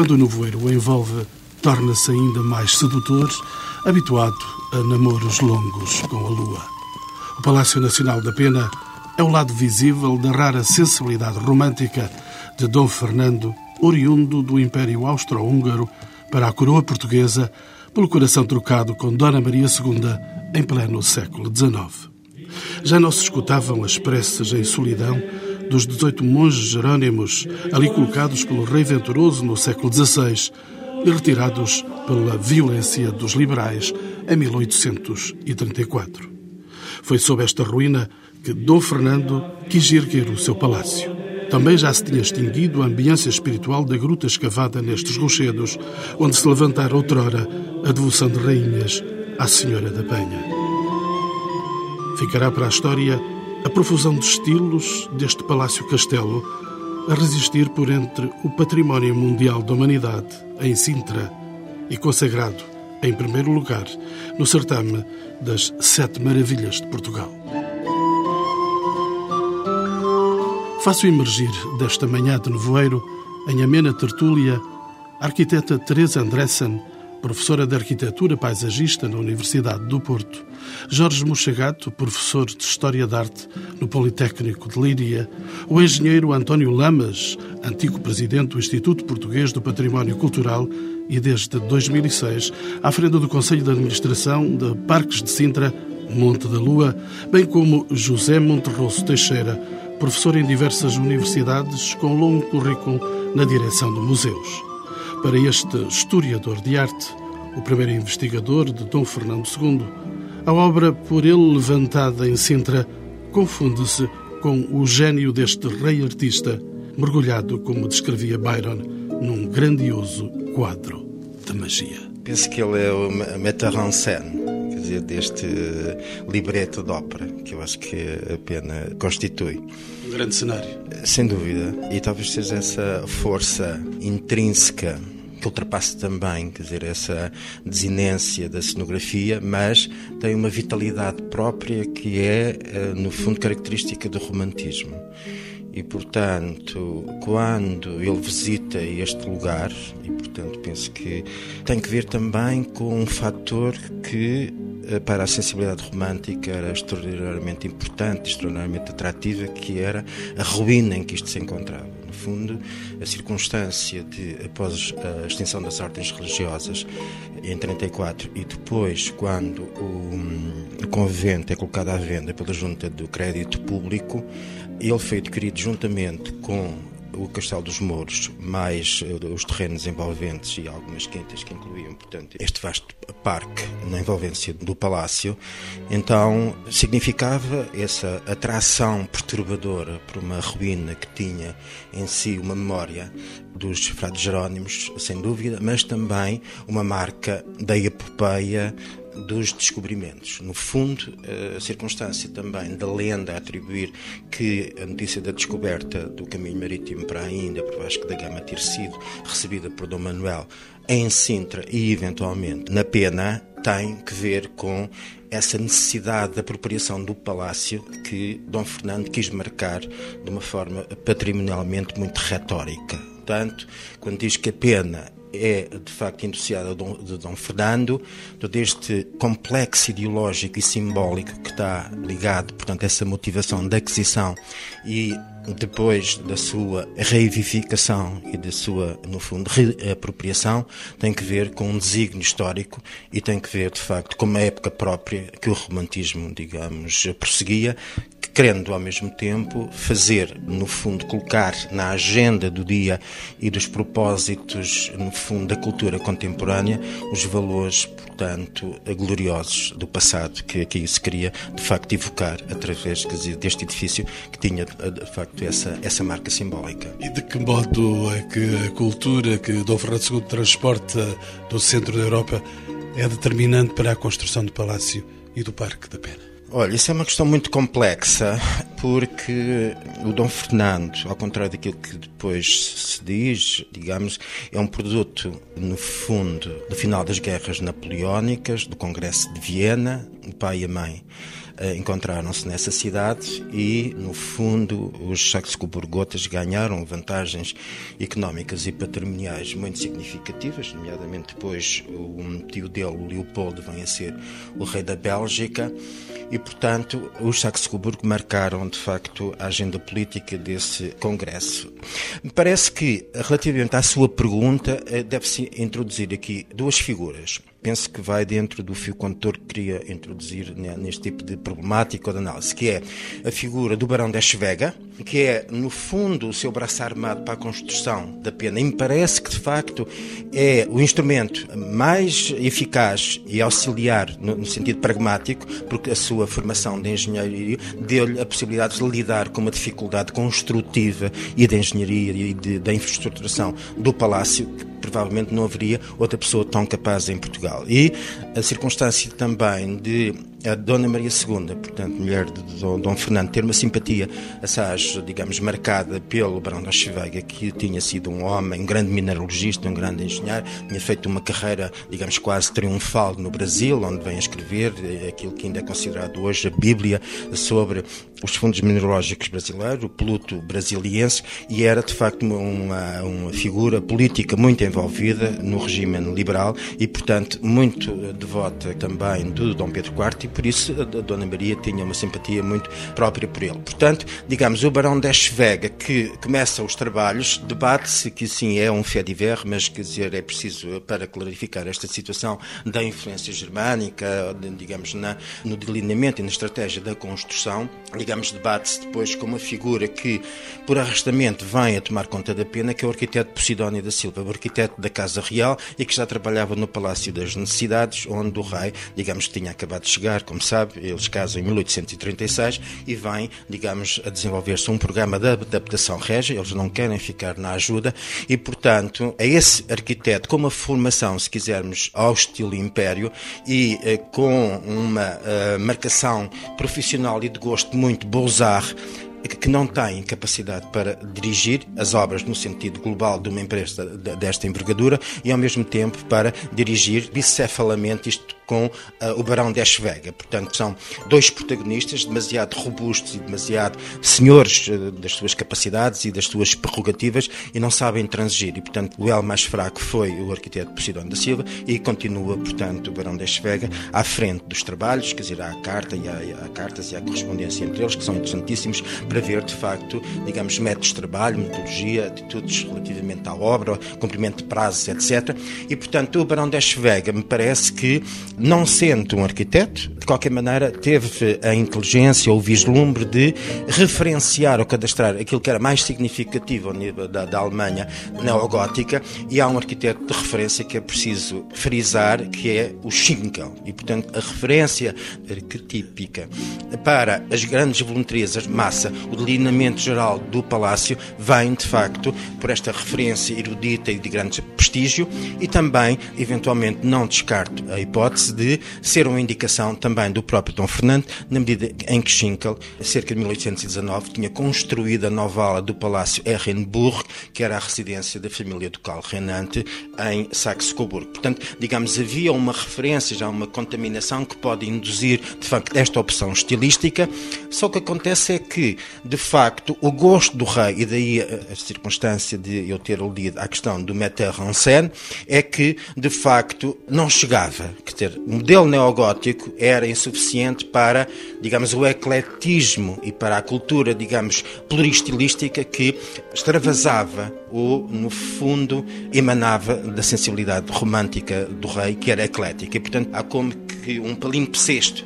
quando o nevoeiro o envolve, torna-se ainda mais sedutor, habituado a namoros longos com a lua. O Palácio Nacional da Pena é o lado visível da rara sensibilidade romântica de Dom Fernando, oriundo do Império Austro-Húngaro, para a coroa portuguesa, pelo coração trocado com Dona Maria II em pleno século XIX. Já não se escutavam as preces em solidão dos 18 monges jerônimos ali colocados pelo rei venturoso no século XVI e retirados pela violência dos liberais em 1834. Foi sob esta ruína que Dom Fernando quis erguer o seu palácio. Também já se tinha extinguido a ambiência espiritual da gruta escavada nestes rochedos, onde se levantara outrora a devoção de rainhas à Senhora da Penha. Ficará para a história a profusão de estilos deste palácio-castelo a resistir por entre o património mundial da humanidade em Sintra e consagrado, em primeiro lugar, no certame das Sete Maravilhas de Portugal. Faço emergir desta manhã de nevoeiro, em amena tertúlia, a arquiteta Teresa Andressen, professora de arquitetura paisagista na Universidade do Porto, Jorge Mochagato, professor de História da Arte no Politécnico de Líria, o engenheiro António Lamas, antigo presidente do Instituto Português do Património Cultural. E desde 2006 à frente do Conselho de Administração de Parques de Sintra, Monte da Lua, bem como José Monterroso Teixeira, professor em diversas universidades com longo currículo na direção de museus. Para este historiador de arte, o primeiro investigador de Dom Fernando II, a obra por ele levantada em Sintra confunde-se com o gênio deste rei artista, mergulhado, como descrevia Byron, num grandioso quadro de magia. Penso que ele é o metteur en scène dizer, deste libreto de ópera, que eu acho que a pena constitui. Grande cenário. Sem dúvida. E talvez seja essa força intrínseca que ultrapassa também, quer dizer, essa desinência da cenografia, mas tem uma vitalidade própria que é, eh, no fundo, característica do romantismo. E, portanto, quando ele visita este lugar, e, portanto, penso que tem que ver também com um fator que eh, para a sensibilidade romântica era extraordinariamente importante, extraordinariamente atrativa, que era a ruína em que isto se encontrava. Fundo, a circunstância de, após a extinção das ordens religiosas em 34 e depois, quando o, o convento é colocado à venda pela Junta do Crédito Público, ele foi adquirido juntamente com o Castelo dos Mouros, mais uh, os terrenos envolventes e algumas quintas que incluíam, portanto, este vasto parque na envolvência do palácio, então significava essa atração perturbadora por uma ruína que tinha em si uma memória dos frades jerónimos, sem dúvida, mas também uma marca da epopeia dos descobrimentos. No fundo, a circunstância também da lenda atribuir que a notícia da descoberta do caminho marítimo para a Índia, por Vasco da Gama ter sido recebida por Dom Manuel em Sintra e eventualmente na Pena, tem que ver com essa necessidade de apropriação do palácio que Dom Fernando quis marcar de uma forma patrimonialmente muito retórica. Portanto, quando diz que a pena é de facto indiciada de Dom Fernando, todo este complexo ideológico e simbólico que está ligado, portanto, a essa motivação da aquisição e depois da sua reivificação e da sua, no fundo, reapropriação, tem que ver com um desígnio histórico e tem que ver, de facto, com uma época própria que o romantismo, digamos, prosseguia, querendo ao mesmo tempo fazer, no fundo, colocar na agenda do dia e dos propósitos, no fundo, da cultura contemporânea, os valores, portanto, gloriosos do passado que aqui se queria, de facto, evocar através dizer, deste edifício que tinha, de facto, essa, essa marca simbólica. E de que modo é que a cultura que Dom Fernando II transporta do centro da Europa é determinante para a construção do Palácio e do Parque da Pena? Olha, isso é uma questão muito complexa, porque o Dom Fernando, ao contrário daquilo que depois se diz, digamos, é um produto, no fundo, do final das guerras napoleónicas, do Congresso de Viena, o pai e a mãe encontraram-se nessa cidade e, no fundo, os Saxe-Coburg-Gotas ganharam vantagens económicas e patrimoniais muito significativas, nomeadamente depois o tio dele, o Leopoldo, vem a ser o rei da Bélgica e, portanto, os Saxe-Coburg marcaram, de facto, a agenda política desse Congresso. Me parece que, relativamente à sua pergunta, eh, deve-se introduzir aqui duas figuras penso que vai dentro do fio condutor que queria introduzir neste tipo de problemática ou de análise, que é a figura do Barão de Eschwega, que é, no fundo, o seu braço armado para a construção da pena. E me parece que, de facto, é o instrumento mais eficaz e auxiliar no, sentido pragmático, porque a sua formação de engenharia deu-lhe a possibilidade de lidar com uma dificuldade construtiva e de engenharia e da infraestruturação do palácio, provavelmente não haveria outra pessoa tão capaz em Portugal. E a circunstância também de a Dona Maria II, portanto, mulher de Dom, Fernando, ter uma simpatia assaz, digamos, marcada pelo Barão da Chiveiga, que tinha sido um homem, um grande mineralogista, um grande engenheiro, tinha feito uma carreira, digamos, quase triunfal no Brasil, onde vem a escrever aquilo que ainda é considerado hoje a Bíblia sobre os fundos mineralógicos brasileiros, o Pluto brasiliense, e era, de facto, uma, uma figura política muito envolvida no regime liberal e, portanto, muito devota também do Dom Pedro IV por isso a Dona Maria tinha uma simpatia muito própria por ele. Portanto, digamos, o Barão de Eschwega, que começa os trabalhos, debate-se que sim é um fait divers, mas quer dizer, é preciso, para clarificar esta situação da influência germânica, digamos, na, no delineamento e na estratégia da construção, digamos, debate-se depois com uma figura que, por arrastamento, vem a tomar conta da pena, que é o arquiteto Posidónio da Silva, o arquiteto da Casa Real e que já trabalhava no Palácio das Necessidades, onde o rei, digamos, tinha acabado de chegar como sabe, eles casam em 1836 e vem, digamos, a desenvolver-se um programa de adaptação régia, eles não querem ficar na ajuda e, portanto, é esse arquiteto com uma formação, se quisermos, ao estilo império e eh, com uma eh, marcação profissional e de gosto muito Beaux-Arts, que não têm capacidade para dirigir as obras no sentido global de uma empresa desta envergadura e, ao mesmo tempo, para dirigir bicefalamente isto com uh, o Barão de Eschwege. Portanto, são dois protagonistas demasiado robustos e demasiado senhores uh, das suas capacidades e das suas prerrogativas e não sabem transigir. E, portanto, o elo mais fraco foi o arquiteto Posidónio da Silva e continua, portanto, o Barão de Eschwege à frente dos trabalhos, quer dizer, há carta e há, há cartas e há correspondência entre eles que são interessantíssimos para ver, de facto, digamos, métodos de trabalho, metodologia, atitudes relativamente à obra, cumprimento de prazos, etc. E, portanto, o Barão de Eschwege me parece que não sendo um arquiteto, de qualquer maneira teve a inteligência ou o vislumbre de referenciar ou cadastrar aquilo que era mais significativo ao nível da, da Alemanha neogótica e há um arquiteto de referência que é preciso frisar, que é o Schinkel. E, portanto, a referência arquetípica para as grandes voluntarias, a massa, o delineamento geral do palácio vem, de facto, por esta referência erudita e de grande prestígio e também, eventualmente, não descarto a hipótese de ser uma indicação também do próprio Dom Fernando, na medida em que Schinkel, cerca de 1819, tinha construído a nova ala do Palácio Ehrenburg, que era a residência da família ducal reinante em Saxe-Coburg. Portanto, digamos, havia uma referência, já uma contaminação que pode induzir, de facto, esta opção estilística, só que acontece é que, de facto, o gosto do rei, e daí a, circunstância de eu ter lido a questão do Metteur en scène, é que, de facto, não chegava, quer dizer, o modelo neogótico era insuficiente para, digamos, o ecletismo e para a cultura, digamos, pluristilística que extravasava ou, no fundo, emanava da sensibilidade romântica do rei, que era eclética. E, portanto, há como que um palimpsesto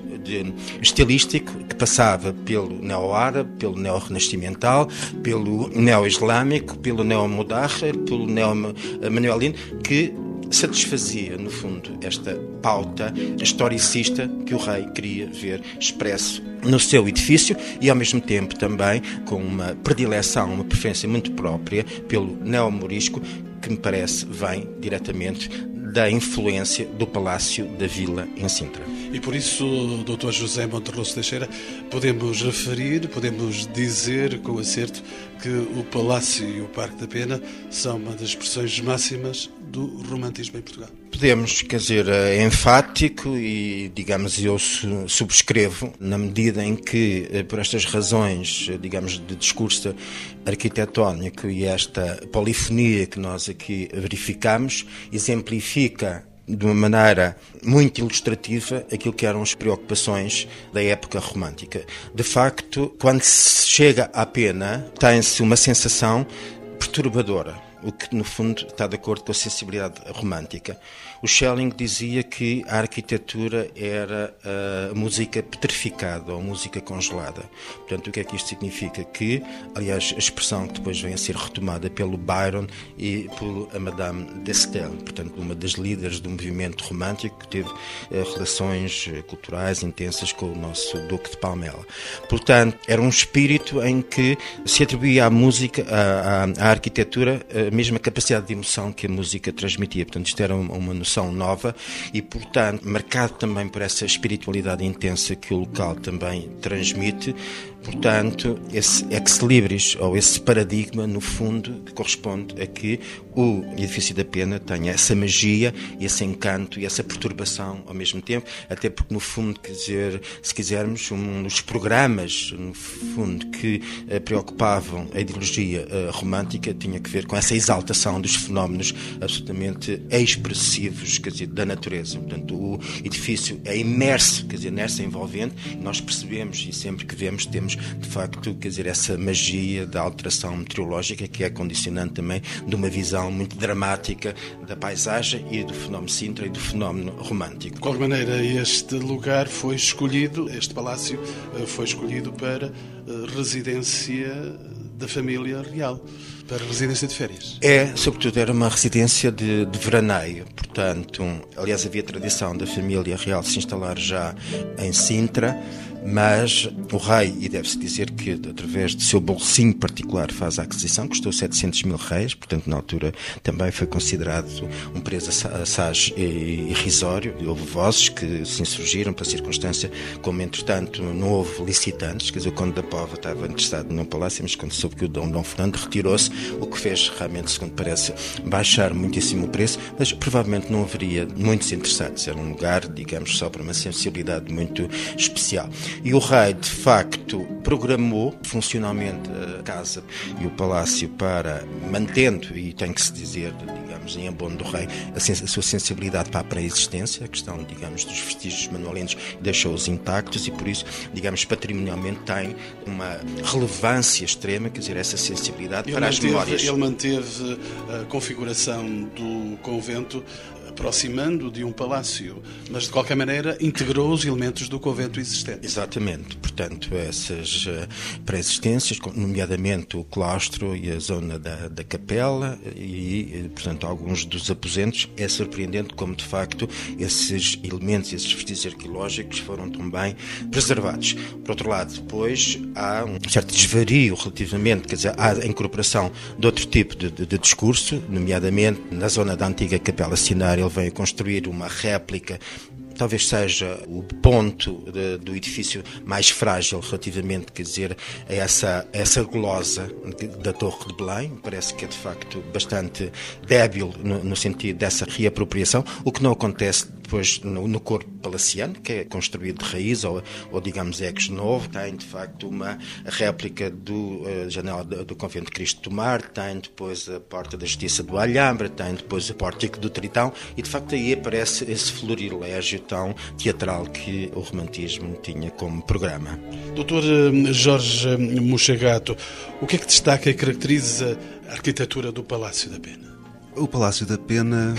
estilístico que passava pelo neo-árabe, pelo neo-renascimental, pelo neo-islâmico, pelo neo-mudacher, pelo neo-manuelino, que satisfazia, no fundo, esta pauta historicista que o rei queria ver expresso no seu edifício e, ao mesmo tempo, também com uma predileção, uma preferência muito própria pelo neomorisco, que me parece vem diretamente da influência do Palácio da Vila em Sintra. E por isso, Dr. José Monterroso Teixeira, podemos referir, podemos dizer com acerto que o Palácio e o Parque da Pena são uma das expressões máximas do romantismo em Portugal? Podemos, quer dizer, é enfático e, digamos, eu subscrevo, na medida em que, eh, por estas razões, eh, digamos, de discurso arquitetónico e esta polifonia que nós aqui verificamos, exemplifica de uma maneira muito ilustrativa aquilo que eram as preocupações da época romântica. De facto, quando se chega à pena, tem-se uma sensação perturbadora o que no fundo está de acordo com a sensibilidade romântica. O Schelling dizia que a arquitetura era a música petrificada ou música congelada. Portanto, o que é que isto significa? Que, aliás, a expressão que depois vem a ser retomada pelo Byron e pelo Madame d'Estel, portanto, uma das líderes do movimento romântico que teve eh, relações eh, culturais intensas com o nosso Duque de Palmela. Portanto, era um espírito em que se atribuía à música, à, à, à arquitetura, mesma capacidade de emoção que a música transmitia. Portanto, isto era uma noção nova e, portanto, marcado também por essa espiritualidade intensa que o local também transmite, Portanto, esse ex-libris, ou esse paradigma, no fundo, corresponde a que o edifício da pena tenha essa magia, esse encanto e essa perturbação ao mesmo tempo, até porque, no fundo, quer dizer, se quisermos, um dos programas, no fundo, que uh, preocupavam a ideologia uh, romântica tinha que ver com essa exaltação dos fenómenos absolutamente expressivos, quer dizer, da natureza. Portanto, o edifício é imerso, quer dizer, nessa envolvente, nós percebemos e sempre que vemos temos de facto, quer dizer, essa magia da alteração meteorológica que é condicionante também de uma visão muito dramática da paisagem e do fenómeno Sintra e do fenómeno romântico. De qualquer maneira, este lugar foi escolhido, este palácio eh, foi escolhido para eh, residência da família real para residência de férias. É, sobretudo, era uma residência de, de veraneio. Portanto, aliás, havia tradição da família real se instalar já em Sintra mas o rei, e deve-se dizer que através do seu bolsinho particular faz a aquisição, custou 700 mil reis, portanto na altura também foi considerado um preço assaz irrisório, houve vozes que se insurgiram para a circunstância, como entretanto não houve licitantes, quer dizer, o Conde da Pova estava interessado num palácio, mas quando soube que o Dom, Dom Fernando retirou-se, o que fez realmente, segundo parece, baixar muitíssimo o preço, mas provavelmente não haveria muitos interessados, era um lugar, digamos, só para uma sensibilidade muito especial. E o rei, de facto, programou funcionalmente a casa e o palácio para, mantendo, e tem que se dizer, digamos, em abono do rei, a, a sua sensibilidade para a pré-existência, a questão, digamos, dos vestígios manuelinos deixou-os intactos e, por isso, digamos, patrimonialmente tem uma relevância extrema, quer dizer, essa sensibilidade ele para manteve, as memórias. Ele manteve a configuração do convento aproximando de um palácio, mas de qualquer maneira integrou os elementos do convento existente. Exatamente, portanto, essas uh, pré-existências, nomeadamente o claustro e a zona da, da capela e, portanto, alguns dos aposentos, é surpreendente como, de facto, esses elementos, esses vestígios arqueológicos foram também preservados. Por outro lado, depois há um certo desvario relativamente, quer dizer, há a incorporação de outro tipo de, de, de discurso, nomeadamente na zona da antiga capela sinária ele vem a construir uma réplica talvez seja o ponto de, do edifício mais frágil relativamente, quer dizer, a essa, a essa glosa da Torre de Belém. Parece que é de facto bastante débil no, no sentido dessa reapropriação, o que não acontece depois no, no, corpo palaciano, que é construído de raiz, ou, ou digamos ex novo, tem de facto uma réplica do uh, janela do, do, convento de Cristo do Mar, tem depois a porta da Justiça do Alhambra, tem depois o pórtico do Tritão, e de facto aí aparece esse florilégio tão teatral que o romantismo tinha como programa. Doutor eh, Jorge Mochagato, o que é que destaca e caracteriza a arquitetura do Palácio da Pena? O Palácio da Pena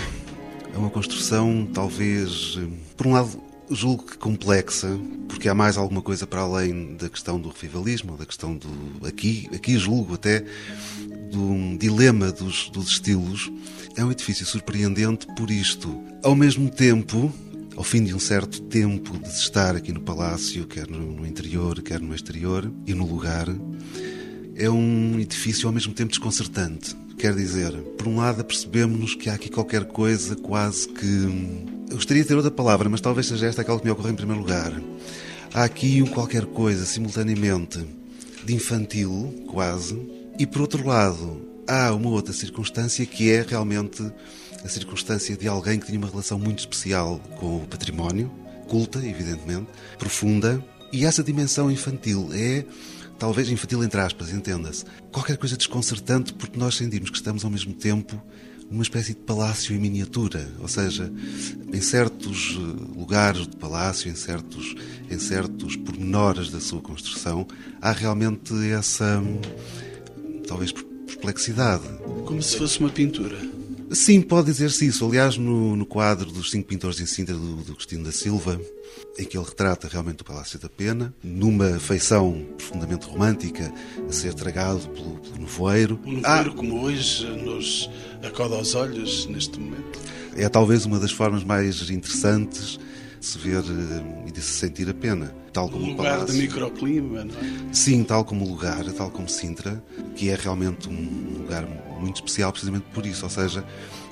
é uma construção, talvez, por um lado, julgo que complexa, porque há mais alguma coisa para além da questão do revivalismo, da questão do. Aqui, aqui julgo até do dilema dos, dos estilos. É um edifício surpreendente por isto. Ao mesmo tempo, ao fim de um certo tempo de estar aqui no palácio, quer no interior, quer no exterior e no lugar, é um edifício ao mesmo tempo desconcertante Quer dizer, por um lado percebemos que há aqui qualquer coisa quase que. Eu gostaria de ter outra palavra, mas talvez seja esta aquela que me ocorre em primeiro lugar. Há aqui um qualquer coisa, simultaneamente, de infantil, quase, e por outro lado, há uma outra circunstância que é realmente a circunstância de alguém que tinha uma relação muito especial com o património, culta, evidentemente, profunda, e essa dimensão infantil é talvez infantil entre aspas, entenda-se, qualquer coisa desconcertante porque nós sentimos que estamos ao mesmo tempo numa espécie de palácio em miniatura, ou seja, em certos eh, lugares do palácio, em certos, em certos pormenores da sua construção, há realmente essa, talvez, perplexidade. Como se fosse uma pintura. Sim, pode dizer-se isso. Aliás, no, no, quadro dos cinco pintores em Sintra do, do Agostinho da Silva, em que ele retrata realmente o Palácio da Pena, numa feição profundamente romântica, a ser tragado pelo, pelo nevoeiro. O nevoeiro, ah, como hoje, nos acoda aos olhos neste momento. É talvez uma das formas mais interessantes de se ver eh, e de se sentir a pena. Tal como um lugar de microclima, não é? Sim, tal como o lugar, tal como Sintra, que é realmente um lugar muito especial precisamente por isso. Ou seja,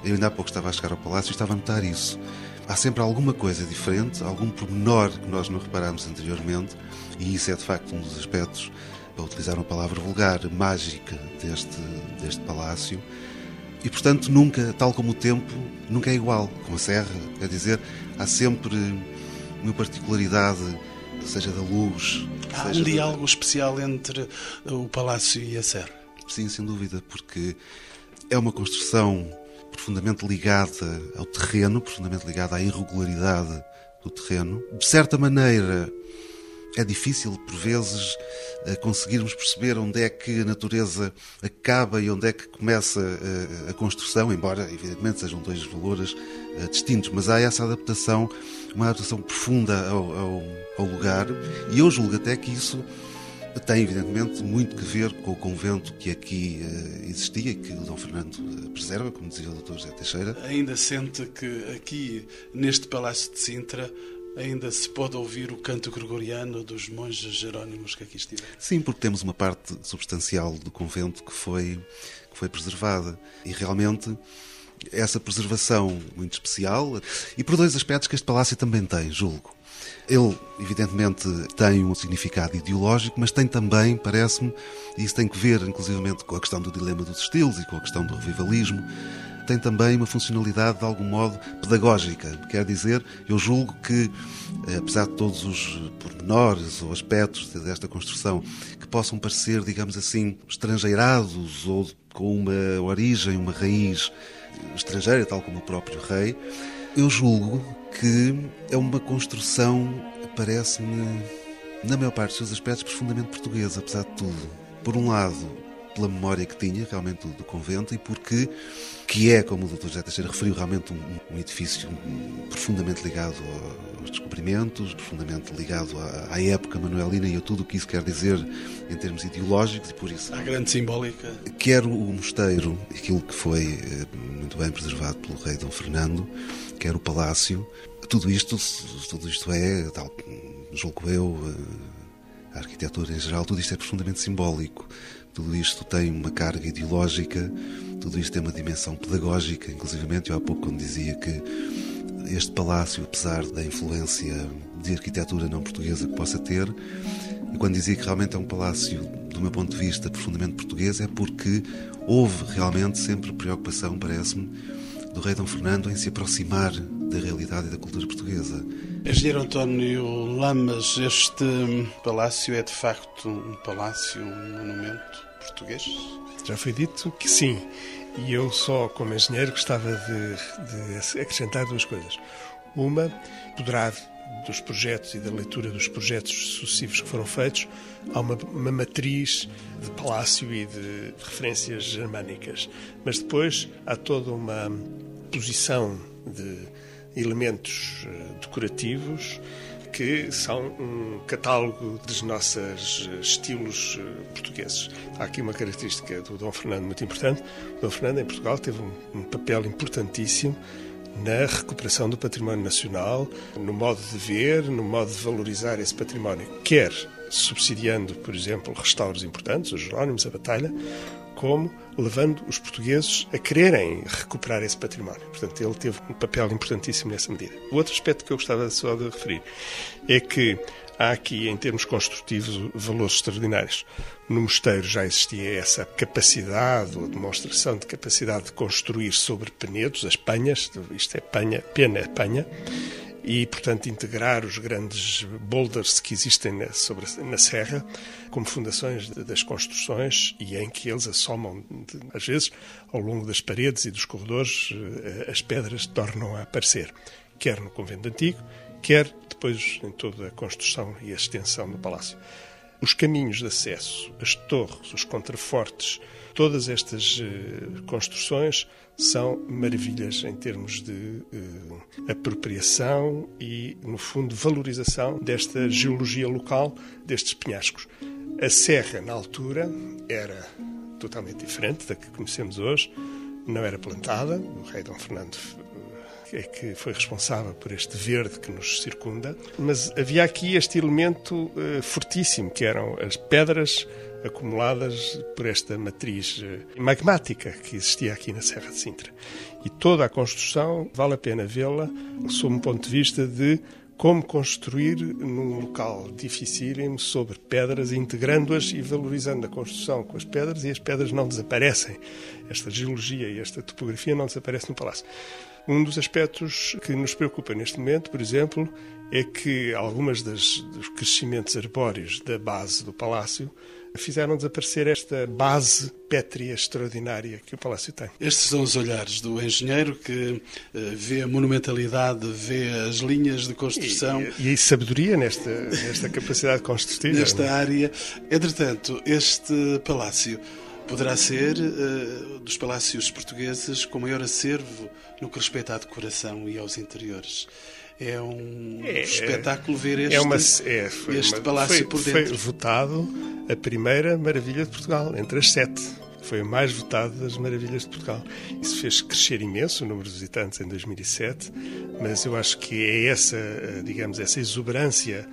eu ainda há pouco estava a chegar ao palácio e estava a notar isso. Há sempre alguma coisa diferente, algum pormenor que nós não reparamos anteriormente, e isso é de facto um dos aspectos, para utilizar uma palavra vulgar, mágica deste, deste palácio. E portanto, nunca, tal como o tempo, nunca é igual com a Serra. Quer dizer, há sempre uma particularidade, seja da luz. Há um diálogo da... especial entre o palácio e a Serra. Sim, sem dúvida, porque é uma construção profundamente ligada ao terreno, profundamente ligada à irregularidade do terreno. De certa maneira, é difícil, por vezes, eh, conseguirmos perceber onde é que a natureza acaba e onde é que começa eh, a construção, embora, evidentemente, sejam dois valores eh, distintos, mas há essa adaptação, uma adaptação profunda ao, ao, ao lugar, e eu julgo até que isso tem, evidentemente, muito que ver com o convento que aqui uh, existia e que o Dom Fernando eh, preserva, como dizia o Dr. José Teixeira. Ainda sente que aqui, neste Palácio de Sintra, ainda se pode ouvir o canto gregoriano dos monges jerónimos que aqui estiveram? Sim, porque temos uma parte substancial do convento que foi, que foi preservada. E realmente essa preservação muito especial, e por dois aspectos que este palácio também tem, julgo. Ele, evidentemente, tem um significado ideológico, mas tem também, parece-me, e isso tem que ver, inclusivamente, com a questão do dilema dos estilos e com a questão do revivalismo, tem também uma funcionalidade, de algum modo, pedagógica. Quer dizer, eu julgo que, eh, apesar de todos os pormenores ou aspectos desta construção que possam parecer, digamos assim, estrangeirados ou com uma origem, uma raiz estrangeira, tal como o próprio rei, eu julgo que é uma construção, parece-me, na maior parte dos seus aspectos, profundamente portuguesa, apesar de tudo. Por um lado, pela memória que tinha realmente do, convento e porque que é, como o Dr. José Teixeira referiu, realmente um, um edifício profundamente ligado aos descobrimentos, profundamente ligado à, à, época manuelina e a tudo o que isso quer dizer em termos ideológicos e por isso... A grande simbólica. Quer o mosteiro, aquilo que foi eh, muito bem preservado pelo rei Dom Fernando, quer o palácio, tudo isto, tudo isto é, tal, julgo eu, eh, a arquitetura em geral, tudo isto é profundamente simbólico. Tudo isto tem uma carga ideológica, tudo isto tem uma dimensão pedagógica, inclusivamente eu há pouco quando dizia que este palácio, apesar da influência de arquitetura não portuguesa que possa ter, e quando dizia que realmente é um palácio, do meu ponto de vista, profundamente português, é porque houve realmente sempre preocupação, parece-me, do rei Dom Fernando em se aproximar da realidade e da cultura portuguesa. Engenheiro António Lamas, este palácio é de facto um palácio, um monumento português? Já foi dito que sim. E eu só, como engenheiro, gostava de, de acrescentar duas coisas. Uma, poderá dos projetos e da leitura dos projetos sucessivos que foram feitos, há uma, uma, matriz de palácio e de referências germânicas. Mas depois há toda uma posição de elementos eh, decorativos que são um catálogo dos nossos eh, estilos eh, portugueses. Há aqui uma característica do Dom Fernando muito importante. O Dom Fernando em Portugal teve um, papel importantíssimo na recuperação do património nacional, no modo de ver, no modo de valorizar esse património, quer subsidiando, por exemplo, restauros importantes, os Jerónimos, a Batalha, como levando os portugueses a quererem recuperar esse património. Portanto, ele teve um papel importantíssimo nessa medida. O outro aspecto que eu gostava só de referir é que há aqui, em termos construtivos, valores extraordinários. No mosteiro já existia essa capacidade, ou demonstração de capacidade de construir sobre penedos, as penhas, isto é penha, pena é penha, e, portanto, integrar os grandes boulders que existem na, sobre, na serra como fundações das construções e em que eles assomam, às vezes, ao longo das paredes e dos corredores, eh, as pedras tornam a aparecer, quer no convento antigo, quer depois em toda a construção e a extensão do palácio. Os caminhos de acesso, as torres, os contrafortes, todas estas uh, construções são maravilhas em termos de uh, apropriação e, no fundo, valorização desta geologia local, destes penhascos. A serra, na altura, era totalmente diferente da que conhecemos hoje, não era plantada, o rei Dom Fernando é que foi responsável por este verde que nos circunda, mas havia aqui este elemento fortíssimo, que eram as pedras acumuladas por esta matriz uh, magmática que existia aqui na Serra de Sintra. E toda a construção vale a pena vê-la sob um ponto de vista de como construir num local dificílimo sobre pedras, integrando-as e valorizando a construção com as pedras, e as pedras não desaparecem. Esta geologia e esta topografia não desaparecem no palácio. Um dos aspectos que nos preocupa neste momento, por exemplo, é que algumas das, dos crescimentos arbóreos da base do palácio fizeram desaparecer esta base pétrea extraordinária que o palácio tem. Estes são os olhares do engenheiro que uh, vê a monumentalidade, vê as linhas de construção. E, e a sabedoria nesta, nesta capacidade construtiva. Nesta área. Entretanto, este palácio poderá ser uh, dos palácios portugueses com maior acervo no que respeita à decoração e aos interiores. É um é, espetáculo ver este, é uma, é, este uma, palácio foi, por dentro. Foi votado a primeira maravilha de Portugal, entre as sete. Foi o mais votado das maravilhas de Portugal. Isso fez crescer imenso o número de visitantes em 2007, mas eu acho que é essa, eh, digamos, essa exuberância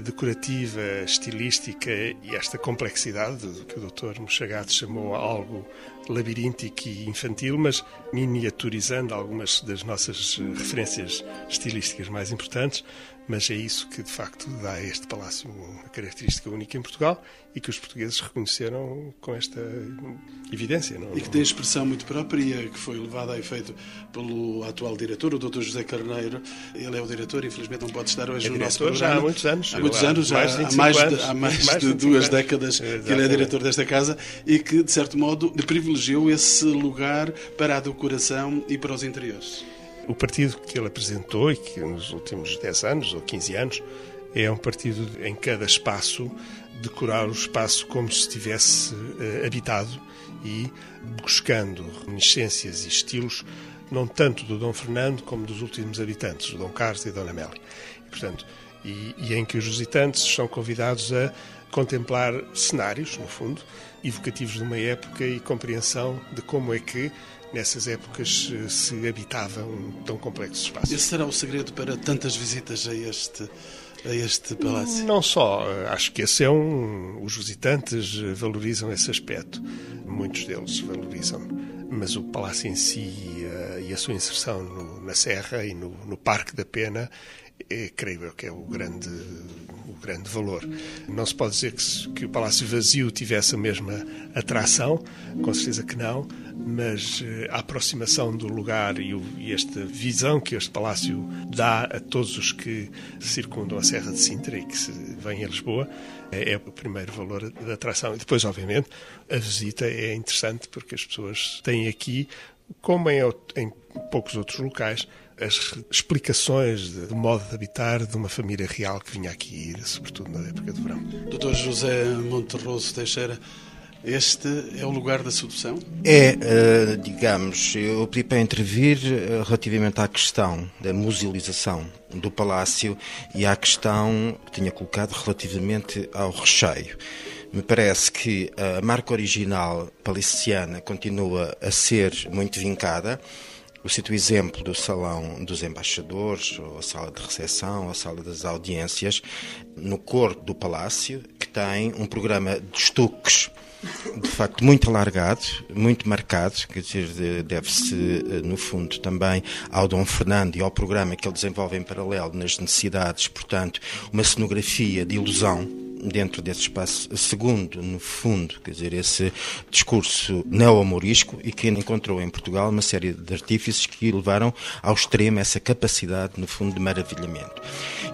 decorativa, estilística e esta complexidade que o Dr. Mochagato chamou algo labiríntico e infantil, mas miniaturizando algumas das nossas referências estilísticas mais importantes, mas é isso que de facto dá a este palácio uma característica única em Portugal e que os portugueses reconheceram com esta evidência. Não? E que tem expressão muito própria, que foi levada a efeito pelo atual diretor, o Dr. José Carneiro. Ele é o diretor, infelizmente não pode estar hoje é no nosso programa. Já há muitos anos. Há muitos anos, já, há mais de, há mais mais de duas anos. décadas Exatamente. que ele é diretor desta casa e que, de certo modo, privilegiou esse lugar para a decoração e para os interiores. O partido que ele apresentou e que nos últimos 10 anos ou 15 anos é um partido em cada espaço decorar o espaço como se estivesse uh, habitado e buscando reminiscências e estilos não tanto do Dom Fernando como dos últimos habitantes, o Dom Carlos e a Dona Amélia. E, portanto, e, e em que os visitantes são convidados a contemplar cenários, no fundo, evocativos de uma época e compreensão de como é que nessas épocas eh, se habitava um tão complexo espaço. Esse será o segredo para tantas visitas a este a este palácio? Não só, eh, acho que esse é um. Os visitantes eh, valorizam esse aspecto, muitos deles valorizam, mas o palácio em si e a, e a sua inserção no, na Serra e no, no Parque da Pena é, creio eu que é o grande, o grande valor. Não se pode dizer que, que o Palácio Vazio tivesse a mesma atração, com certeza que não, mas eh, a aproximação do lugar e, o, e, esta visão que este palácio dá a todos os que circundam a Serra de Sintra e que vêm a Lisboa é, é o primeiro valor da atração. E depois, obviamente, a visita é interessante porque as pessoas têm aqui, como em, em poucos outros locais, as explicações do modo de habitar de uma família real que vinha aqui, sobretudo na época do verão. Dr. José Monterroso Teixeira, este é o lugar da sedução? É, uh, digamos, eu pedi para intervir uh, relativamente à questão da musealização do palácio e à questão que tinha colocado relativamente ao recheio. Me parece que a marca original palestiniana continua a ser muito vincada. Eu cito o exemplo do Salão dos Embaixadores, ou a Sala de Recepção, ou a Sala das Audiências, no corpo do Palácio, que tem um programa de estuques de facto muito alargado, muito marcado, quer dizer, deve-se, eh, no fundo, também ao Dom Fernando e ao programa que ele desenvolve em paralelo nas necessidades, portanto, uma cenografia de ilusão dentro desse espaço, segundo, no fundo, quer dizer, esse discurso neo-amorisco e que encontrou em Portugal uma série de artífices que levaram ao extremo essa capacidade, no fundo, de maravilhamento.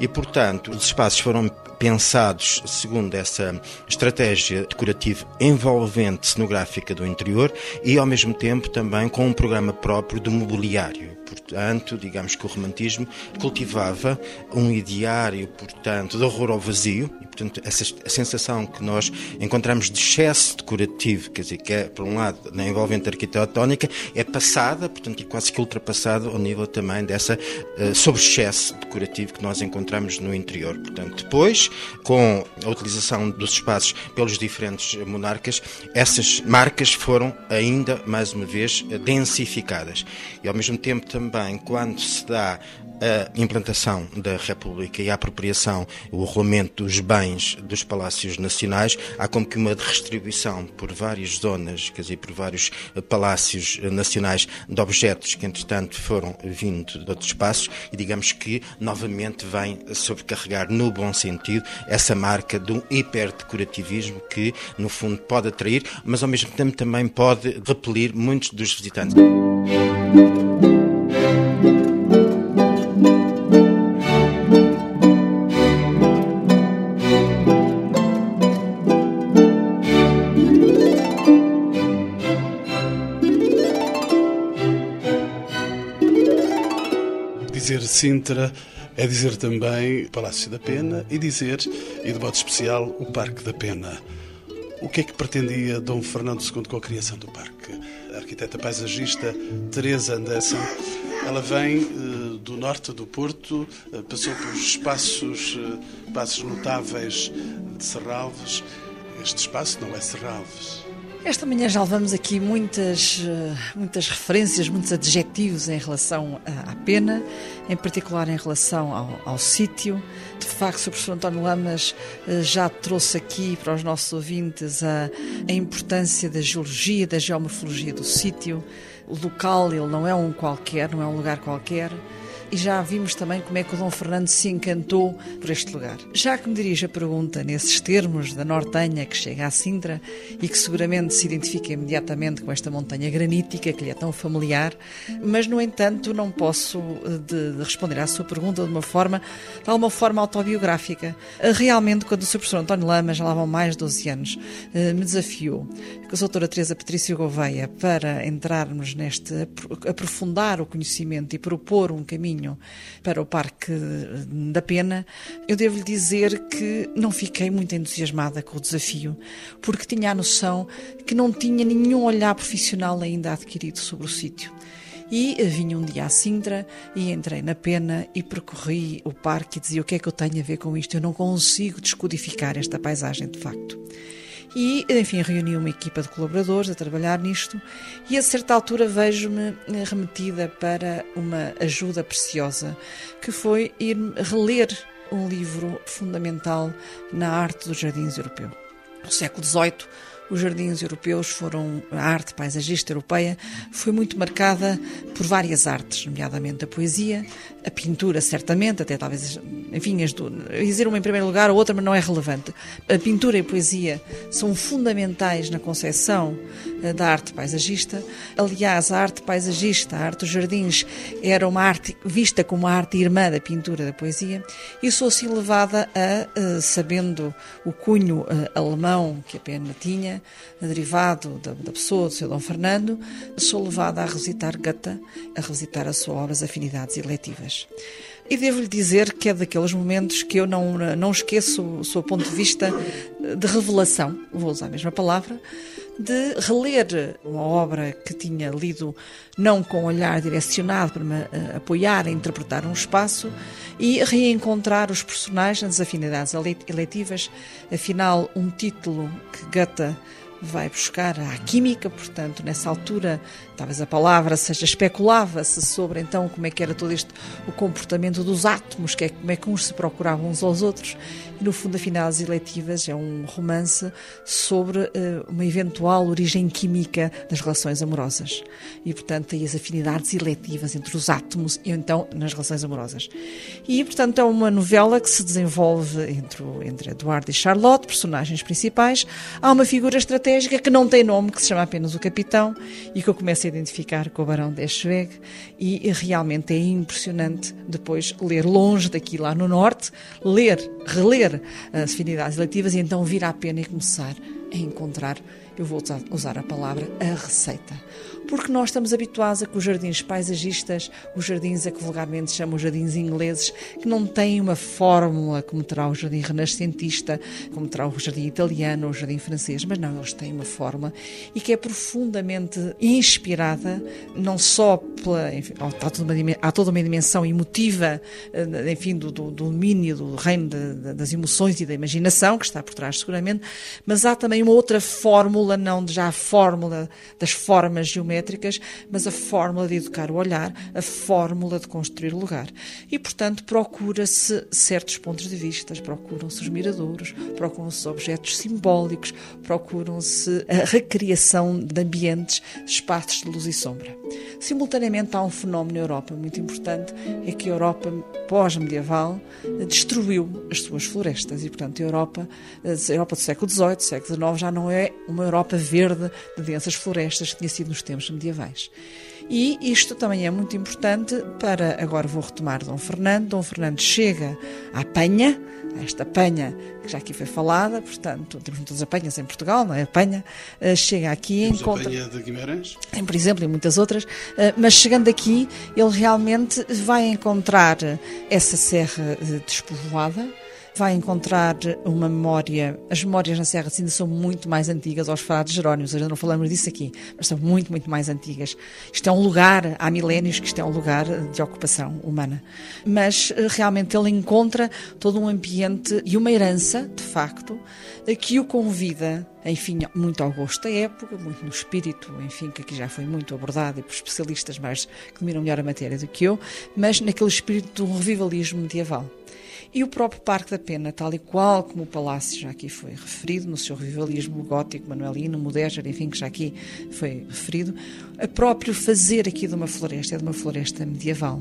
E, portanto, os espaços foram pensados segundo essa estratégia decorativa envolvente cenográfica do interior e, ao mesmo tempo, também com um programa próprio de mobiliário portanto, digamos que o romantismo cultivava um ideário, portanto, de horror ao vazio, e, portanto, essa sensação que nós encontramos de excesso decorativo, quer dizer, que é, por um lado, na envolvente arquitetónica, é passada, portanto, e quase que ultrapassada ao nível também dessa uh, sobre-excesso decorativo que nós encontramos no interior. Portanto, depois, com a utilização dos espaços pelos diferentes monarcas, essas marcas foram ainda, mais uma vez, densificadas. E, ao mesmo tempo, também quando se dá a implantação da República e a apropriação, o rolamento dos bens dos palácios nacionais, há como que uma redistribuição por várias zonas, quer dizer, por vários palácios nacionais de objetos que, entretanto, foram vindo de outros espaços e, digamos que, novamente vem sobrecarregar, no bom sentido, essa marca do hiperdecorativismo que, no fundo, pode atrair, mas, ao mesmo tempo, também pode repelir muitos dos visitantes. Dizer Sintra é dizer também Palácio da Pena e dizer, e de modo especial, o Parque da Pena. O que é que pretendia Dom Fernando II com a criação do parque? A arquiteta paisagista Teresa Anderson, ela vem uh, do norte do Porto, uh, passou por espaços, espaços notáveis de Serralves. Este espaço não é Serralves. Esta manhã já levamos aqui muitas, muitas referências, muitos adjetivos em relação à pena, em particular em relação ao, ao sítio. De facto, o professor António Lamas já trouxe aqui para os nossos ouvintes a, a importância da geologia, da geomorfologia do sítio. O local, ele não é um qualquer, não é um lugar qualquer e já vimos também como é que o Dom Fernando se encantou por este lugar. Já que me dirige a pergunta nesses termos da Nortenha que chega à Sintra e que seguramente se identifica imediatamente com esta montanha granítica que lhe é tão familiar, mas no entanto não posso eh, de, de responder à sua pergunta de uma forma, de alguma forma autobiográfica. Eh, realmente, quando o Sr. Professor António Lama, já lá vão mais de 12 anos, eh, me desafiou com a doutora Teresa Patrícia Gouveia para entrarmos neste, aprofundar o conhecimento e propor um caminho caminho para o Parque da Pena, eu devo-lhe dizer que não fiquei muito entusiasmada com o desafio, porque tinha a noção que não tinha nenhum olhar profissional ainda adquirido sobre o sítio. E vinha um dia à Sintra e entrei na pena e percorri o parque e dizia o que é que eu tenho a ver com isto? Eu não consigo descodificar esta paisagem de facto. E, enfim, reuni uma equipa de colaboradores a trabalhar nisto e a certa altura vejo-me remetida para uma ajuda preciosa, que foi ir reler um livro fundamental na arte dos jardins europeus. No século XVIII, os jardins europeus foram a arte paisagista europeia foi muito marcada por várias artes, nomeadamente a poesia, a pintura, certamente, até talvez, enfim, as do, dizer uma em primeiro lugar, a outra, mas não é relevante. A pintura e a poesia são fundamentais na concepção eh, da arte paisagista. Aliás, a arte paisagista, a arte dos jardins, era uma arte vista como a arte irmã da pintura da poesia, e sou assim levada a, eh, sabendo o cunho eh, alemão que a pena tinha, derivado da, pessoa do seu Dom Fernando, sou levada a revisitar Goethe, a revisitar a sua obra As Afinidades Eletivas. E devo-lhe dizer que é daqueles momentos que eu não, não esqueço o seu ponto de vista de revelação, vou usar a mesma palavra, de reler uma obra que tinha lido não com olhar direcionado para me uh, apoiar a interpretar um espaço e reencontrar os personagens nas afinidades eletivas. Afinal, um título que Goethe vai buscar a química, portanto, nessa altura, talvez a palavra seja especulava-se sobre então como é que era todo este o comportamento dos átomos, que é, como é que uns se procuravam uns aos outros. E no fundo, afinal, as eletivas é um romance sobre uh, uma eventual origem química das relações amorosas. E, portanto, tem as afinidades eletivas entre os átomos e então nas relações amorosas. E, portanto, é uma novela que se desenvolve entre, entre Eduardo e Charlotte, personagens principais. Há uma figura estratégica que não tem nome, que se chama apenas o Capitão, e que eu começo a identificar com o Barão de Eschweg, e, realmente é impressionante depois ler longe daqui, lá no Norte, ler, reler as afinidades eletivas e então vir à pena e começar a encontrar, eu vou usar a palavra, a receita porque nós estamos habituados a que os jardins paisagistas, os jardins a que vulgarmente chamam os jardins ingleses, que não têm uma fórmula como terá o jardim renascentista, como terá o jardim italiano ou o jardim francês, mas não, eles têm uma fórmula e que é profundamente inspirada, não só pela. Enfim, há, toda uma, há toda uma dimensão emotiva, eh, enfim, do, do, do domínio, do reino de, de, das emoções e da imaginação, que está por trás seguramente, mas há também uma outra fórmula, não já a fórmula das formas geométricas mas a fórmula de educar o olhar, a fórmula de construir o lugar. E, portanto, procura-se certos pontos de vista, procuram-se os miradouros, procuram-se objetos simbólicos, procuram-se a recriação de ambientes, espaços de luz e sombra. Simultaneamente, há um fenómeno na Europa muito importante, é que a Europa pós-medieval destruiu as suas florestas e, portanto, a Europa, a Europa do século XVIII, século XIX, já não é uma Europa verde de densas florestas que tinha sido nos tempos medievais. E isto também é muito importante para, agora vou retomar Dom Fernando, Dom Fernando chega à Penha, esta Penha que já aqui foi falada, portanto, temos muitas apanhas em Portugal, não é? A Penha uh, chega aqui temos encontra... a Penha de Guimarães? Tem, por exemplo, e muitas outras, uh, mas chegando aqui, ele realmente vai encontrar essa serra uh, despovoada, vai encontrar uma memória. As memórias na Serra de Sintra são muito mais antigas aos frades Jerónimos, ainda não falamos disso aqui, mas são muito, muito mais antigas. Isto é um lugar, há milénios que isto é um lugar de ocupação humana. Mas eh, realmente ele encontra todo um ambiente e uma herança, de facto, eh, que o convida enfim, muito ao gosto da época, muito no espírito, enfim, que aqui já foi muito abordado e por especialistas mais que dominam melhor a matéria do que eu, mas naquele espírito do revivalismo medieval. E o próprio Parque da Pena, tal e qual como o Palácio já aqui foi referido, no seu revivalismo gótico, manuelino, moderno, enfim, que já aqui foi referido, a próprio fazer aqui de uma floresta, é de uma floresta medieval.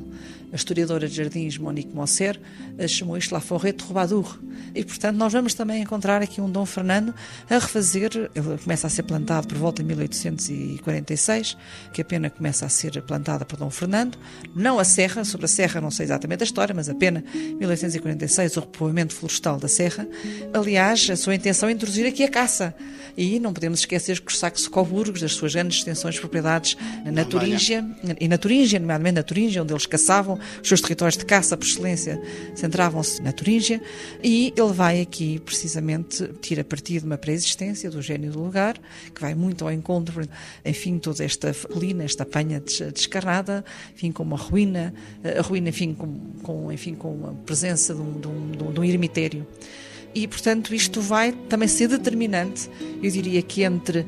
A historiadora de jardins Monique Mosser eh, chamou isto La Forêt Troubadour. E, portanto, nós vamos também encontrar aqui um Dom Fernando a refazer, ele começa a ser plantado por volta de 1846, que a pena começa a ser plantada por Dom Fernando, não a serra, sobre a serra não sei exatamente a história, mas a pena 1846, o repovoamento florestal da serra. Aliás, a sua intenção é introduzir aqui a caça. E não podemos esquecer que os saxo-coburgos, das suas grandes extensões de propriedades na Turíngia, e na Turíngia, nomeadamente na Turíngia, onde eles caçavam, os seus territórios de caça, por excelência, centravam-se na Turíngia, e ele vai aqui, precisamente, tira partido de uma pré-existência do gênio do lugar, que vai muito ao encontro, enfim, toda esta colina, esta panha descarnada, enfim, com uma ruína, a ruína, enfim, com, com enfim, com a presença de um, de um, de um eremitério. E, portanto, isto vai também ser determinante, eu diria que entre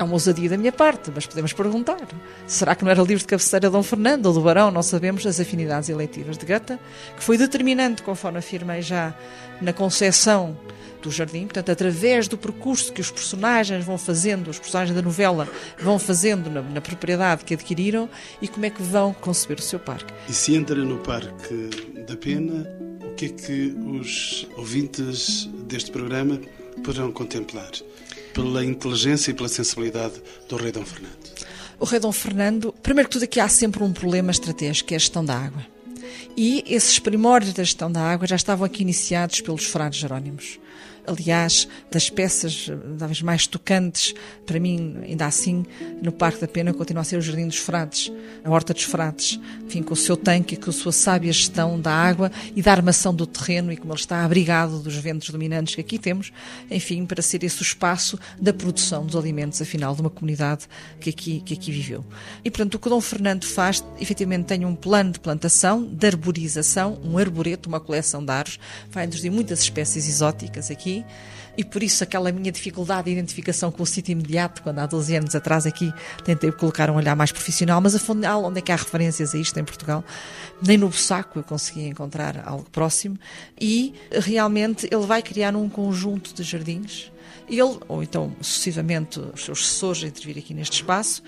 é uma ousadia da minha parte, mas podemos perguntar. Será que não era o livro de cabeceira de Dom Fernando ou do Barão? Não sabemos as afinidades eleitivas de Goethe, que foi determinante, conforme afirmei já, na concepção do jardim, portanto, através do percurso que os personagens vão fazendo, os personagens da novela vão fazendo na, na propriedade que adquiriram e como é que vão conceber o seu parque. E se entra no Parque da Pena, o que é que os ouvintes deste programa poderão contemplar? Pela inteligência e pela sensibilidade do rei Dom Fernando? O rei Dom Fernando, primeiro que tudo aqui há sempre um problema estratégico, que é a gestão da água. E esses primórdios da gestão da água já estavam aqui iniciados pelos frades jerónimos aliás, das peças talvez mais tocantes, para mim, ainda assim, no Parque da Pena, continua a ser o Jardim dos Frades, a Horta dos Frades, enfim, com o seu tanque com a sua sábia gestão da água e da armação do terreno e como ele está abrigado dos ventos dominantes que aqui temos, enfim, para ser esse o espaço da produção dos alimentos, afinal, de uma comunidade que aqui, que aqui viveu. E, portanto, o que o Dom Fernando faz, efetivamente, tem um plano de plantação, de arborização, um arboreto, uma coleção de árvores, vai introduzir muitas espécies exóticas aqui, e por isso aquela minha dificuldade de identificação com o sítio imediato, quando há 12 anos atrás aqui tentei colocar um olhar mais profissional, mas afinal, onde é que há referências a isto em Portugal? Nem no Bussaco eu consegui encontrar algo próximo e realmente ele vai criar um conjunto de jardins ele, ou então sucessivamente os seus sucessores a intervir aqui neste espaço,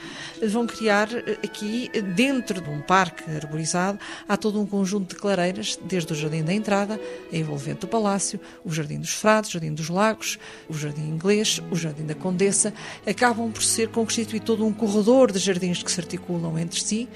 vão criar eh, aqui, dentro de um parque arborizado, há todo um conjunto de clareiras, desde o Jardim da Entrada, a envolvente do Palácio, o Jardim dos Frades, o Jardim dos Lagos, o Jardim Inglês, o Jardim da Condessa, acabam por ser constituir todo um corredor de jardins que se articulam entre si,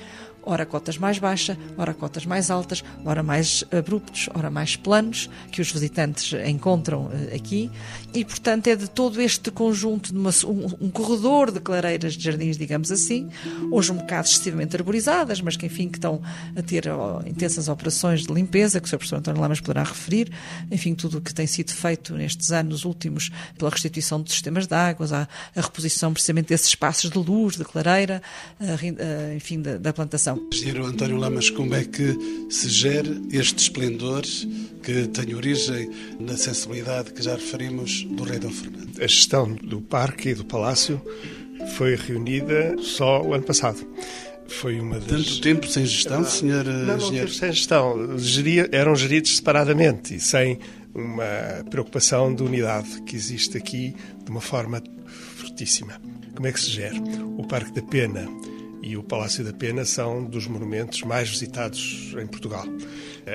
ora cotas mais baixas, ora cotas mais altas, ora mais abruptos, ora mais planos, que os visitantes encontram eh, aqui, e portanto é de todo este conjunto, de uma, um, um, corredor de clareiras de jardins, digamos assim, hoje um bocado excessivamente arborizadas, mas que enfim que estão a ter intensas operações de limpeza, que o Sr. Professor António Lamas poderá referir, enfim, tudo o que tem sido feito nestes anos últimos pela restituição de sistemas de águas, a, a reposição precisamente desses espaços de luz, de clareira, a, a, enfim, da, da plantação Engenheiro António Lamas, como é que se gera este esplendor que tem origem na sensibilidade que já referimos do rei Dom Fernando? A gestão do parque e do palácio foi reunida só o ano passado. Foi uma das... Tanto tempo sem gestão, senhor não, não, sem gestão. Geria, eram geridos separadamente e sem uma preocupação de unidade que existe aqui de uma forma fortíssima. Como é que se gera? O Parque da Pena e o Palácio da Pena são dos monumentos mais visitados em Portugal.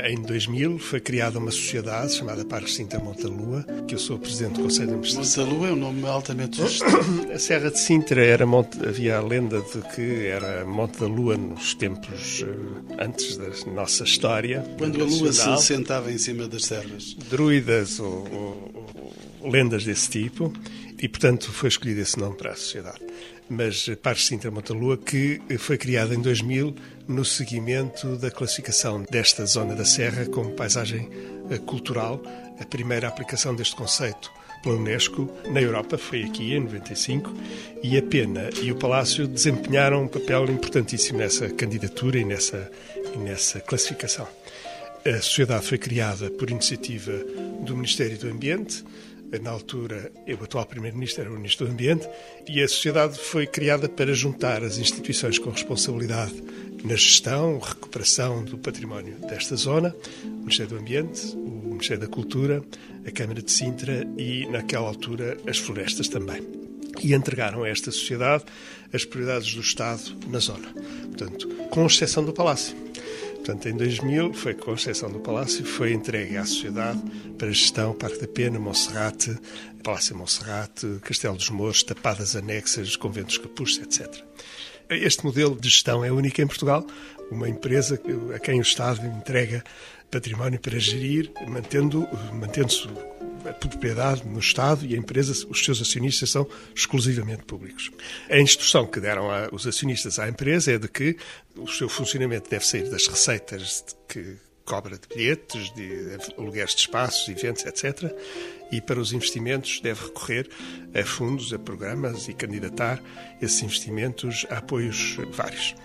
Em 2000 foi criada uma sociedade chamada Parque Sintra Montalua, que eu sou presidente do Conselho de Administração. Montalua é um nome altamente sugestivo. A Serra de Sintra era Monte, havia a lenda de que era Monte da Lua nos tempos eh, antes da nossa história. Quando a Lua se sentava em cima das serras. Druidas ou, ou, ou lendas desse tipo, e portanto foi escolhido esse nome para a sociedade mas Parque Sintra Montalua, que foi criada em 2000 no seguimento da classificação desta zona da Serra como paisagem eh, cultural, a primeira aplicação deste conceito pela Unesco na Europa foi aqui em 95 e a Pena e o Palácio desempenharam um papel importantíssimo nessa candidatura e nessa, e nessa classificação. A sociedade foi criada por iniciativa do Ministério do Ambiente, na altura, o atual Primeiro-Ministro era o Ministro do Ambiente, e a sociedade foi criada para juntar as instituições com responsabilidade na gestão, recuperação do património desta zona, o Ministério do Ambiente, o Ministério da Cultura, a Câmara de Sintra e, naquela altura, as florestas também. E entregaram a esta sociedade as prioridades do Estado na zona. Portanto, com exceção do Palácio. Portanto, em 2000, foi com exceção do Palácio, foi entregue à sociedade para gestão Parque da Pena, Monserrate, Palácio Monserrate, Castelo dos Mouros, tapadas anexas, conventos capuchos, etc. Este modelo de gestão é único em Portugal, uma empresa a quem o Estado entrega património para gerir, mantendo, mantendo-se a propriedade no Estado e a empresa, os seus acionistas são exclusivamente públicos. A instrução que deram a, os acionistas à empresa é de que o seu funcionamento deve sair das receitas que cobra de bilhetes, de alugueres de espaços, eventos, etc. E para os investimentos deve recorrer a fundos, a programas e candidatar esses investimentos a apoios vários.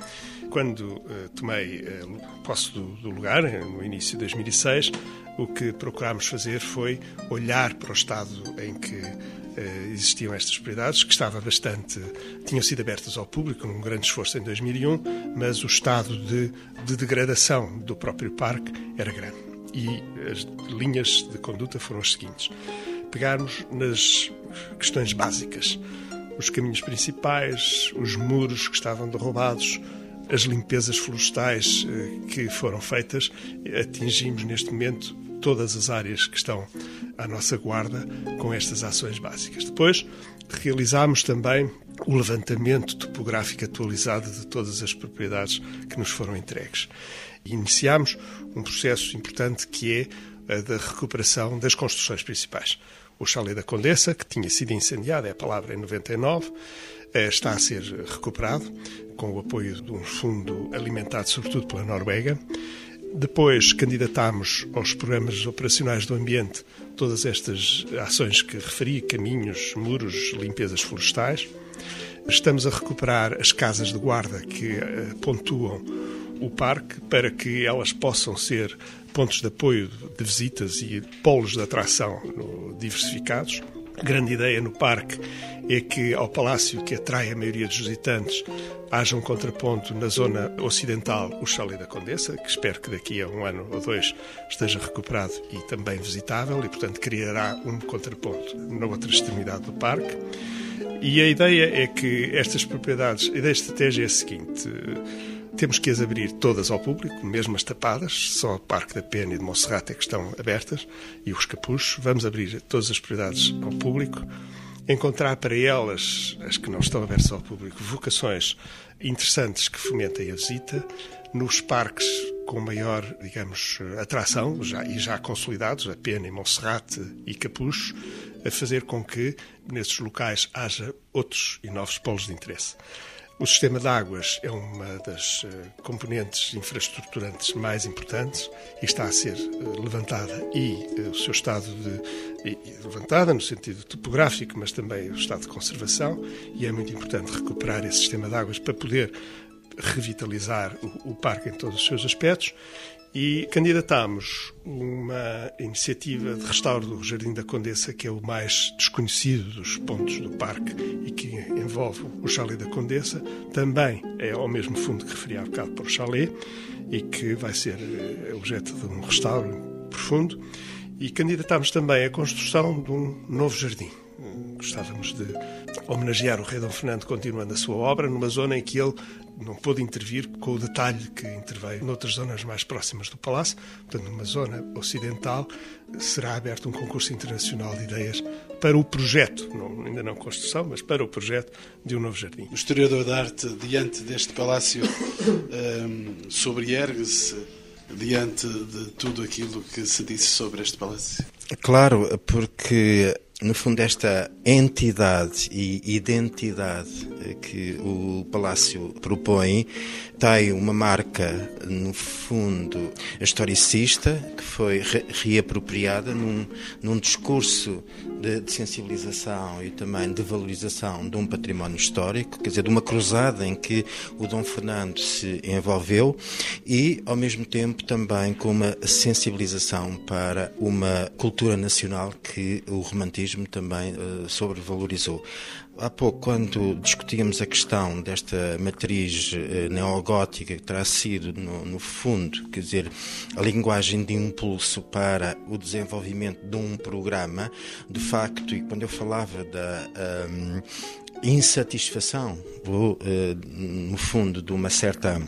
Quando uh, tomei uh, posse do, do, lugar, no início de 2006, o que procurámos fazer foi olhar para o estado em que uh, existiam estas propriedades, que estava bastante. tinham sido abertas ao público, num grande esforço em 2001, mas o estado de, de degradação do próprio parque era grande. E as linhas de conduta foram as seguintes: pegarmos nas questões básicas, os caminhos principais, os muros que estavam derrubados, as limpezas florestais eh, que foram feitas, atingimos neste momento todas as áreas que estão à nossa guarda com estas ações básicas. Depois, realizámos também o levantamento topográfico atualizado de todas as propriedades que nos foram entregues. Iniciámos um processo importante que é a da recuperação das construções principais. O Chalé da Condessa, que tinha sido incendiado, é a palavra em 99, eh, está a ser recuperado com o apoio de um fundo alimentado sobretudo pela Noruega. Depois candidatámos aos programas operacionais do ambiente todas estas ações que referi, caminhos, muros, limpezas florestais. Estamos a recuperar as casas de guarda que eh, pontuam o parque para que elas possam ser pontos de apoio de visitas e polos de atração diversificados. Grande ideia no parque é que ao palácio que atrai a maioria dos visitantes haja um contraponto na zona ocidental, o Chalé da Condessa, que espero que daqui a um ano ou dois esteja recuperado e também visitável e, portanto, criará um contraponto na outra extremidade do parque. E a ideia é que estas propriedades, a ideia de estratégia é a seguinte: temos que as abrir todas ao público, mesmo as tapadas, só o Parque da Pena e de Monserrate é que estão abertas, e os capuchos. Vamos abrir todas as propriedades ao público, encontrar para elas, as que não estão abertas ao público, vocações interessantes que fomentem a visita, nos parques com maior, digamos, atração, já, e já consolidados, a Pena e Monserrate e Capucho, a fazer com que nesses locais haja outros e novos polos de interesse. O sistema de águas é uma das eh, componentes infraestruturantes mais importantes e está a ser eh, levantada e eh, o seu estado de levantada no sentido topográfico, mas também o estado de conservação e é muito importante recuperar esse sistema de águas para poder revitalizar o, o parque em todos os seus aspectos e candidatámos uma iniciativa de restauro do Jardim da Condessa, que é o mais desconhecido dos pontos do parque e que envolve o Chalé da Condessa. Também é ao mesmo fundo que referi há bocado para o Chalé e que vai ser eh, objeto de um restauro profundo. E candidatámos também a construção de um novo jardim. Gostávamos de homenagear o rei Dom Fernando continuando a sua obra numa zona em que ele não pôde intervir com o detalhe que interveio noutras zonas mais próximas do Palácio. Portanto, numa zona ocidental, será aberto um concurso internacional de ideias para o projeto, não, ainda não construção, mas para o projeto de um novo jardim. O historiador da arte, diante deste palácio, um, sobre-ergue-se diante de tudo aquilo que se disse sobre este palácio? Claro, porque no fundo, esta entidade e identidade que o Palácio propõe tem uma marca, no fundo, historicista, que foi re reapropriada num, num discurso de, de, sensibilização e também de valorização de um património histórico, quer dizer, de uma cruzada em que o Dom Fernando se envolveu e, ao mesmo tempo, também com uma sensibilização para uma cultura nacional que o romantismo também uh, sobrevalorizou. Há pouco, quando discutíamos a questão desta matriz eh, neogótica que terá sido, no, no, fundo, quer dizer, a linguagem de impulso para o desenvolvimento de um programa, de facto, e quando eu falava da um, insatisfação, ou, uh, no fundo, de uma certa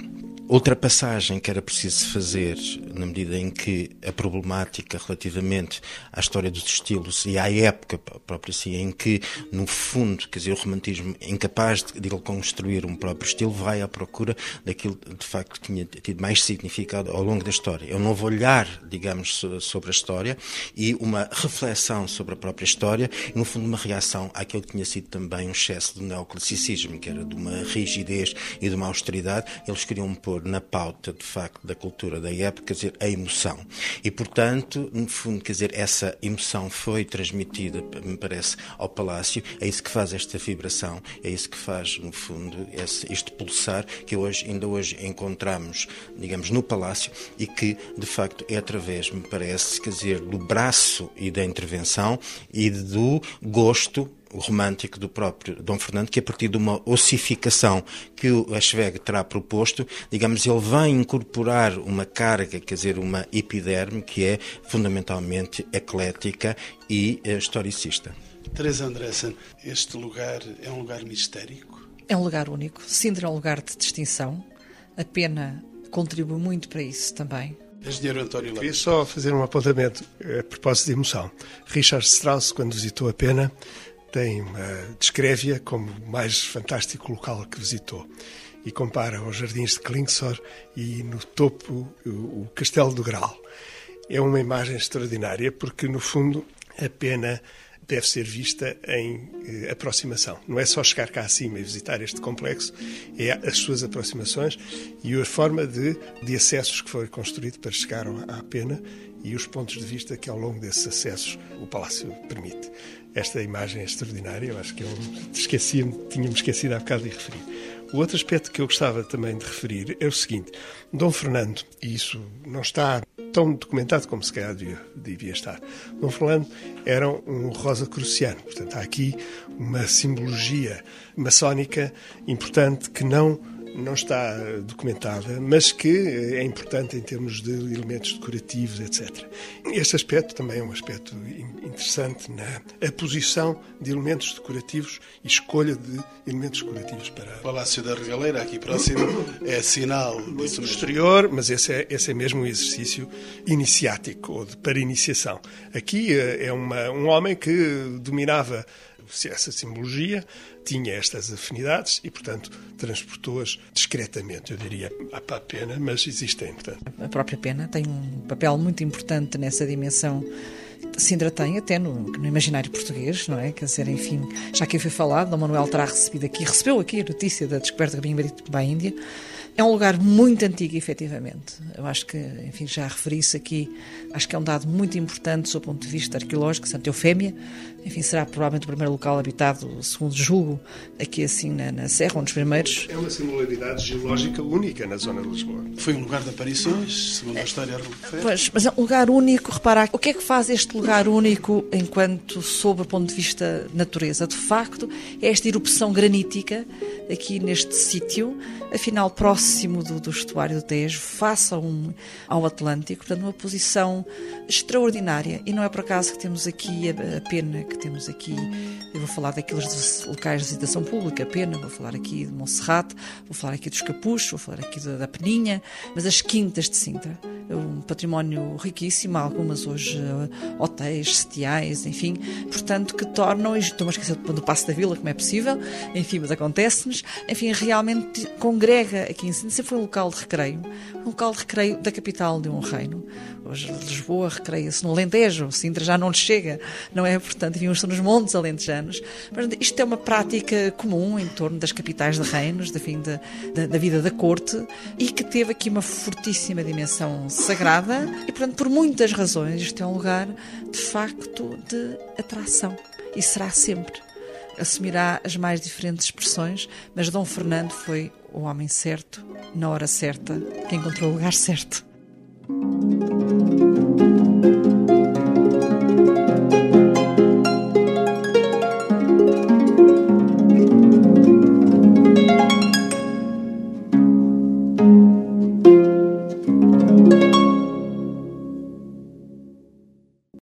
ultrapassagem que era preciso fazer na medida em que a problemática relativamente à história dos estilos e à época própria si, em que, no fundo, quer dizer, o romantismo, incapaz de, de construir um próprio estilo, vai à procura daquilo de facto que tinha tido mais significado ao longo da história. É um novo olhar, digamos, sobre a história e uma reflexão sobre a própria história e, no fundo, uma reação àquilo que tinha sido também um excesso do neoclassicismo, que era de uma rigidez e de uma austeridade. Eles queriam pôr pôr na pauta, de facto, da cultura da época, quer dizer, a emoção. E, portanto, no fundo, quer dizer, essa emoção foi transmitida, me parece, ao Palácio. É isso que faz esta vibração, é isso que faz, no fundo, esse, este pulsar que hoje, ainda hoje encontramos, digamos, no Palácio e que, de facto, é através, me parece, quer dizer, do braço e da intervenção e do gosto romântico do próprio Dom Fernando, que a partir de uma ossificação que o Ashweg terá proposto, digamos, ele vai incorporar uma carga, quer dizer, uma epiderme que é fundamentalmente eclética e uh, historicista. Teresa Andressen, este lugar é um lugar mistérico? É um lugar único. Sintra é um lugar de distinção. A pena contribui muito para isso também. Engenheiro António Lopes. Queria só fazer um apontamento a propósito de emoção. Richard Strauss, quando visitou a pena, tem uma, descreve-a como o mais fantástico local que visitou e compara os jardins de Klingsor e no topo o, o Castelo do Graal. É uma imagem extraordinária porque, no fundo, a pena deve ser vista em eh, aproximação. Não é só chegar cá acima e visitar este complexo, é as suas aproximações e a forma de, de acessos que foi construído para chegar à pena e os pontos de vista que ao longo desses acessos o palácio permite. Esta imagem é extraordinária, eu acho que eu esqueci, tinha-me esquecido há bocado de referir. O outro aspecto que eu gostava também de referir é o seguinte: Dom Fernando, e isso não está tão documentado como se calhar devia, devia estar, Dom Fernando era um rosa cruciano, portanto há aqui uma simbologia maçónica importante que não não está documentada, mas que é importante em termos de elementos decorativos, etc. Este aspecto também é um aspecto interessante na a posição de elementos decorativos e escolha de elementos decorativos para. O Palácio da Regaleira, aqui próximo, é sinal disso. Exterior, mas esse é, esse é mesmo um exercício iniciático, ou de, para iniciação. Aqui eh, é uma, um homem que dominava essa simbologia, tinha estas afinidades e, portanto, transportou-as discretamente, eu diria, à pena, mas existem. Portanto. A própria pena tem um papel muito importante nessa dimensão. Sintra tem até no, no, imaginário português, não é? Quer dizer, enfim, já que foi falado, Dom Manuel terá recebido aqui, recebeu aqui a notícia da descoberta caminho marítimo para a Índia. É um lugar muito antigo, efetivamente. Eu acho que, enfim, já referi isso aqui. Acho que é um dado muito importante do ponto de vista arqueológico. Santa Eufémia, enfim, será provavelmente o primeiro local habitado, segundo julgo, aqui assim na, na Serra, um dos primeiros. É uma singularidade geológica única na zona de Lisboa. Foi um lugar de aparições, segundo a história refere. Pois, mas é um lugar único, repara, o que é que faz este lugar único enquanto sobre o ponto de vista natureza? De facto, é esta erupção granítica aqui neste sítio, afinal próximo do, do estuário do Tejo, face um, ao Atlântico, portanto uma posição extraordinária. E não é por acaso que temos aqui a, a pena que temos aqui, eu vou falar daqueles locais de visitação pública, pena, vou falar aqui de Monserrate, vou falar aqui dos Capuchos, vou falar aqui da, Peninha, mas as quintas de Sintra, um património riquíssimo, algumas hoje uh, hotéis, setiais, enfim, portanto que tornam, e estou-me a esquecer do Passo da Vila, como é possível, enfim, mas acontece-nos, enfim, realmente congrega aqui em Sintra, sempre foi um local de recreio, um local de recreio da capital de um reino. Hoje Lisboa recreia-se no Alentejo, Sintra já não lhe chega, não é? Portanto, enfim, estão nos montes alentejanos. Mas isto é uma prática comum em torno das capitais de reinos, da, da, da vida da corte, e que teve aqui uma fortíssima dimensão sagrada, e portanto, por muitas razões, isto é um lugar de facto de atração. E será sempre assumirá as mais diferentes expressões, mas Dom Fernando foi o homem certo, na hora certa, que encontrou o lugar certo. Thank you.